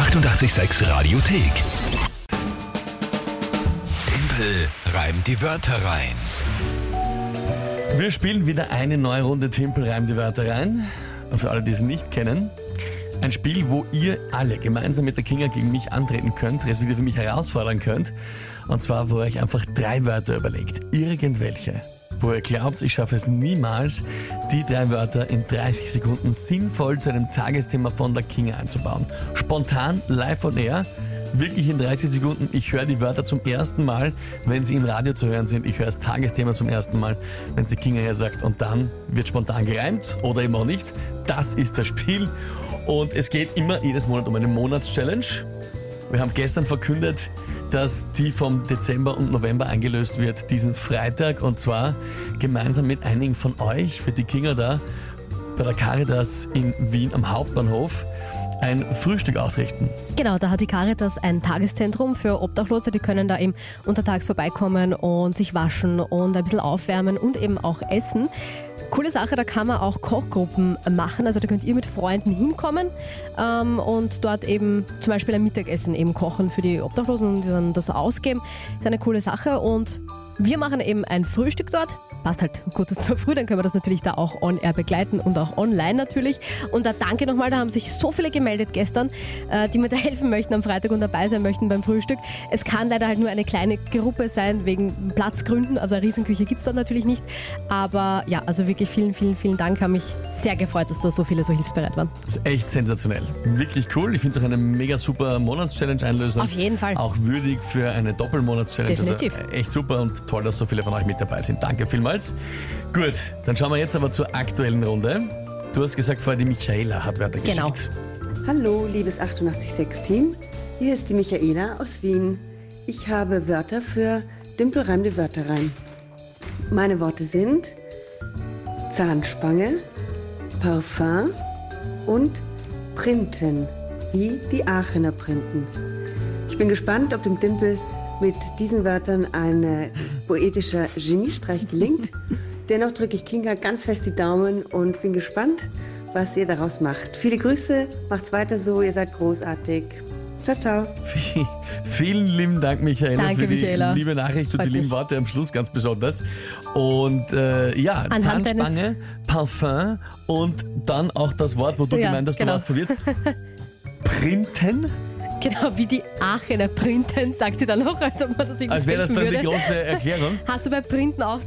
886 Radiothek. Tempel reimt die Wörter rein. Wir spielen wieder eine neue Runde Timpel reim die Wörter rein. Und für alle, die es nicht kennen, ein Spiel, wo ihr alle gemeinsam mit der Kinga gegen mich antreten könnt, respektive mich herausfordern könnt. Und zwar, wo ihr euch einfach drei Wörter überlegt. Irgendwelche. Wo ihr glaubt, ich schaffe es niemals, die drei Wörter in 30 Sekunden sinnvoll zu einem Tagesthema von der Kinga einzubauen. Spontan, live on air wirklich in 30 Sekunden. Ich höre die Wörter zum ersten Mal, wenn sie im Radio zu hören sind. Ich höre das Tagesthema zum ersten Mal, wenn sie Kinga her sagt. Und dann wird spontan gereimt oder eben auch nicht. Das ist das Spiel. Und es geht immer jedes Monat um eine Monatschallenge. Wir haben gestern verkündet, dass die vom Dezember und November eingelöst wird, diesen Freitag. Und zwar gemeinsam mit einigen von euch, für die Kinga da, bei der Caritas in Wien am Hauptbahnhof ein Frühstück ausrichten. Genau, da hat die Caritas ein Tageszentrum für Obdachlose. Die können da eben untertags vorbeikommen und sich waschen und ein bisschen aufwärmen und eben auch essen. Coole Sache, da kann man auch Kochgruppen machen. Also da könnt ihr mit Freunden hinkommen ähm, und dort eben zum Beispiel ein Mittagessen eben kochen für die Obdachlosen und dann das ausgeben. Ist eine coole Sache und wir machen eben ein Frühstück dort. Passt halt gut zur Früh, dann können wir das natürlich da auch on-air begleiten und auch online natürlich. Und da danke nochmal, da haben sich so viele gemeldet gestern, äh, die mir da helfen möchten am Freitag und dabei sein möchten beim Frühstück. Es kann leider halt nur eine kleine Gruppe sein, wegen Platzgründen. Also eine Riesenküche gibt es dort natürlich nicht. Aber ja, also wirklich vielen, vielen, vielen Dank. Haben mich sehr gefreut, dass da so viele so hilfsbereit waren. Das ist echt sensationell. Wirklich cool. Ich finde es auch eine mega super Monatschallenge einlösung. Auf jeden Fall. Auch würdig für eine Doppelmonatschallenge. Definitiv. Also echt super und toll, dass so viele von euch mit dabei sind. Danke vielmals. Gut, dann schauen wir jetzt aber zur aktuellen Runde. Du hast gesagt, vorher die Michaela hat Wörter geschickt. Genau. Hallo, liebes 886-Team. Hier ist die Michaela aus Wien. Ich habe Wörter für Dimpelreimende Wörter rein. Meine Worte sind Zahnspange, Parfum und Printen, wie die Aachener Printen. Ich bin gespannt, ob dem Dimpel mit diesen Wörtern ein äh, poetischer Geniestreich gelingt. Dennoch drücke ich Kinga ganz fest die Daumen und bin gespannt, was ihr daraus macht. Viele Grüße, macht's weiter so, ihr seid großartig. Ciao, ciao. Vielen lieben Dank, Michaela, Danke, für die Michaela. liebe Nachricht und Freut die lieben mich. Worte am Schluss ganz besonders. Und äh, ja, Anhand Zahnspange, Parfum und dann auch das Wort, wo du Ja, gemeint hast, genau. du warst verwirrt. Printen? Genau, wie die Aachener Printen, sagt sie dann noch, als ob man das irgendwie Als wäre das dann würde. die große Erklärung. Hast du bei Printen auch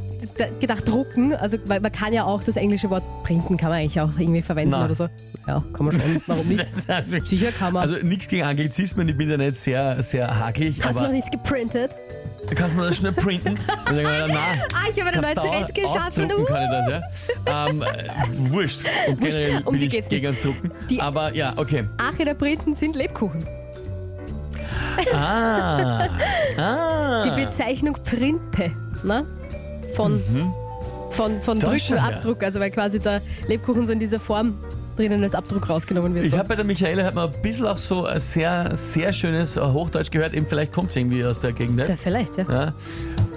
gedacht, drucken? Also, weil man kann ja auch das englische Wort printen, kann man eigentlich auch irgendwie verwenden Na. oder so. Ja, kann man schon. Warum nicht? Sicher kann man. Also nichts gegen Anglizismen, ich bin da nicht sehr, sehr hakelig, Hast du noch nichts geprintet? kannst du mir das schnell printen? Und dann Ah, ich habe du Trend au- geschaffen. Uh. kann ich das, ja. Ähm, äh, wurscht. Und Wurscht, generell um bin die ich geht's gegen nicht. Drucken. Die- aber ja, okay. Aachener Printen sind Lebkuchen. Ah, ah. Die Bezeichnung Printe, ne? Von, von, von Mhm. Drücken, schon, ja. Abdruck, also weil quasi der Lebkuchen so in dieser Form drinnen als Abdruck rausgenommen wird. Ich So. habe bei der Michaela hat man ein bisschen auch so ein sehr, sehr schönes Hochdeutsch gehört. Eben vielleicht kommt es irgendwie aus der Gegend. Ja, vielleicht, ja. Ja.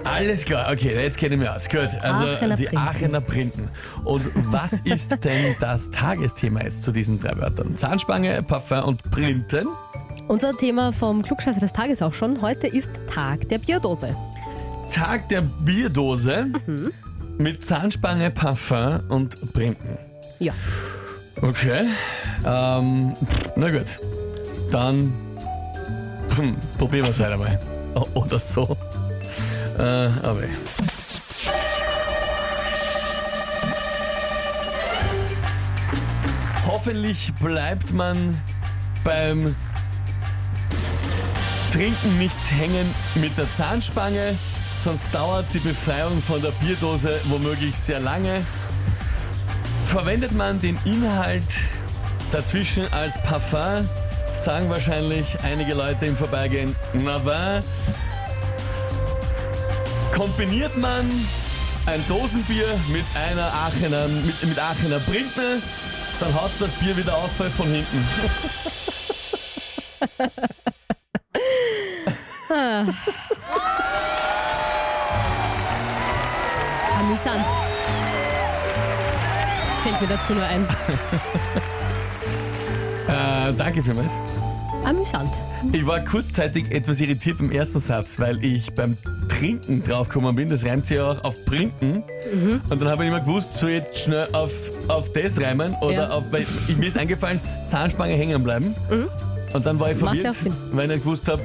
Alles klar, okay, jetzt kenne ich mich aus. Gut, also Aachener die Printen. Aachener Printen. Und was ist denn das Tagesthema jetzt zu diesen drei Wörtern? Zahnspange, Parfum und Printen. Unser Thema vom Klugscheißer des Tages auch schon. Heute ist Tag der Bierdose. Tag der Bierdose Mhm. mit Zahnspange, Parfum und Printen. Ja. Okay. Ähm, na gut. Dann hm, probieren wir es weiter mal. Oder so. Äh, aber. Hoffentlich bleibt man beim Trinken nicht hängen mit der Zahnspange, sonst dauert die Befreiung von der Bierdose womöglich sehr lange. Verwendet man den Inhalt dazwischen als Parfum, sagen wahrscheinlich einige Leute im Vorbeigehen, na va. Kombiniert man ein Dosenbier mit einer Aachener, mit, mit Aachener Brindne, dann haut das Bier wieder auf von hinten. Amüsant. Fällt mir dazu nur ein. Äh, danke vielmals. amüsant. Ich war kurzzeitig etwas irritiert beim ersten Satz, weil ich beim Trinken draufgekommen bin. Das reimt sich ja auch auf Prinken. Und dann habe ich nicht mehr gewusst, ich jetzt schnell auf, auf das reimen oder Ja. auf. Weil ich, mir ist eingefallen, Zahnspange hängen bleiben. Und dann war ich Macht ja verwirrt, weil ich nicht gewusst habe,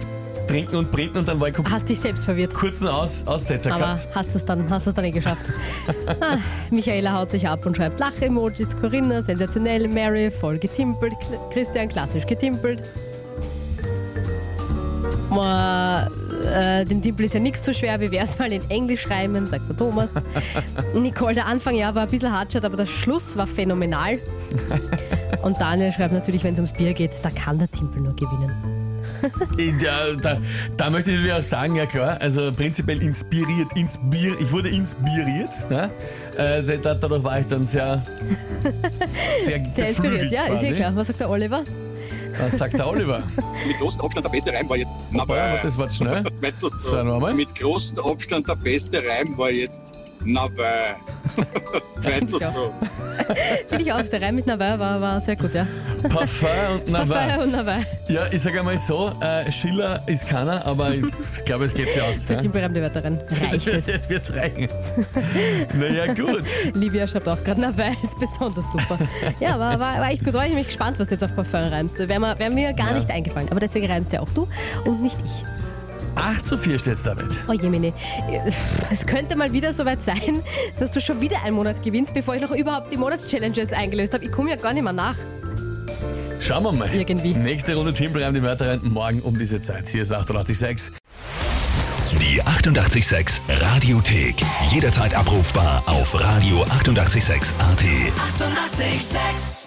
trinken und printen und dann war ich komplett Hast dich selbst verwirrt. kurzen Aus, Aussetzer Aber gehabt. hast es dann, hast es dann eh geschafft. ah, Michaela haut sich ab und schreibt Lach-Emojis, Corinna, sensationell, Mary, voll getimpelt, Kl- Christian, klassisch getimpelt. Boah, äh, dem Timpel ist ja nichts so schwer, wie wär's mal in Englisch schreiben, sagt der Thomas. Nicole, der Anfang ja war ein bisschen hartschert, aber der Schluss war phänomenal. Und Daniel schreibt natürlich, wenn es ums Bier geht, da kann der Timpel nur gewinnen. Da, da, da möchte ich natürlich auch sagen, ja klar, also prinzipiell inspiriert, inspir, ich wurde inspiriert. Ja? Äh, da, dadurch war ich dann sehr, sehr, Sehr inspiriert, ja, ist eh quasi. klar. Was sagt der Oliver? Das sagt der Oliver. Mit großem Abstand der beste Reim war jetzt Aber Nabä. das war zu schnell. Weiter so. Nochmal. Mit großem Abstand der beste Reim war jetzt Nabä. Weiter so. Finde ich auch. Der Reim mit Navai war, war sehr gut, ja. Parfum und Parfum Navai. und Navai. Ja, ich sage einmal so, äh, Schiller ist keiner, aber ich glaube, es geht sich aus. Für Ja? Die Wörterin reicht es. Jetzt wird's reichen. naja, gut. Livia schreibt auch gerade, Navai ist besonders super. Ja, war, war, war echt gut. War ich mich gespannt, was du jetzt auf Parfum reimst. Wäre mir, wär mir gar Ja. nicht eingefallen. Aber deswegen reimst ja auch du und nicht ich. 8 zu 4 steht's damit. Oh Jemine, es könnte mal wieder soweit sein, dass du schon wieder einen Monat gewinnst, bevor ich noch überhaupt die Monatschallenges eingelöst habe. Ich komme ja gar nicht mehr nach. Schauen wir mal. Irgendwie. Nächste Runde Teamprogramm, die Wörter rein, morgen um diese Zeit. Hier ist 886. Die 88,6 Radiothek. Jederzeit abrufbar auf radio886.at. 88,6. Eighty-eight, sex.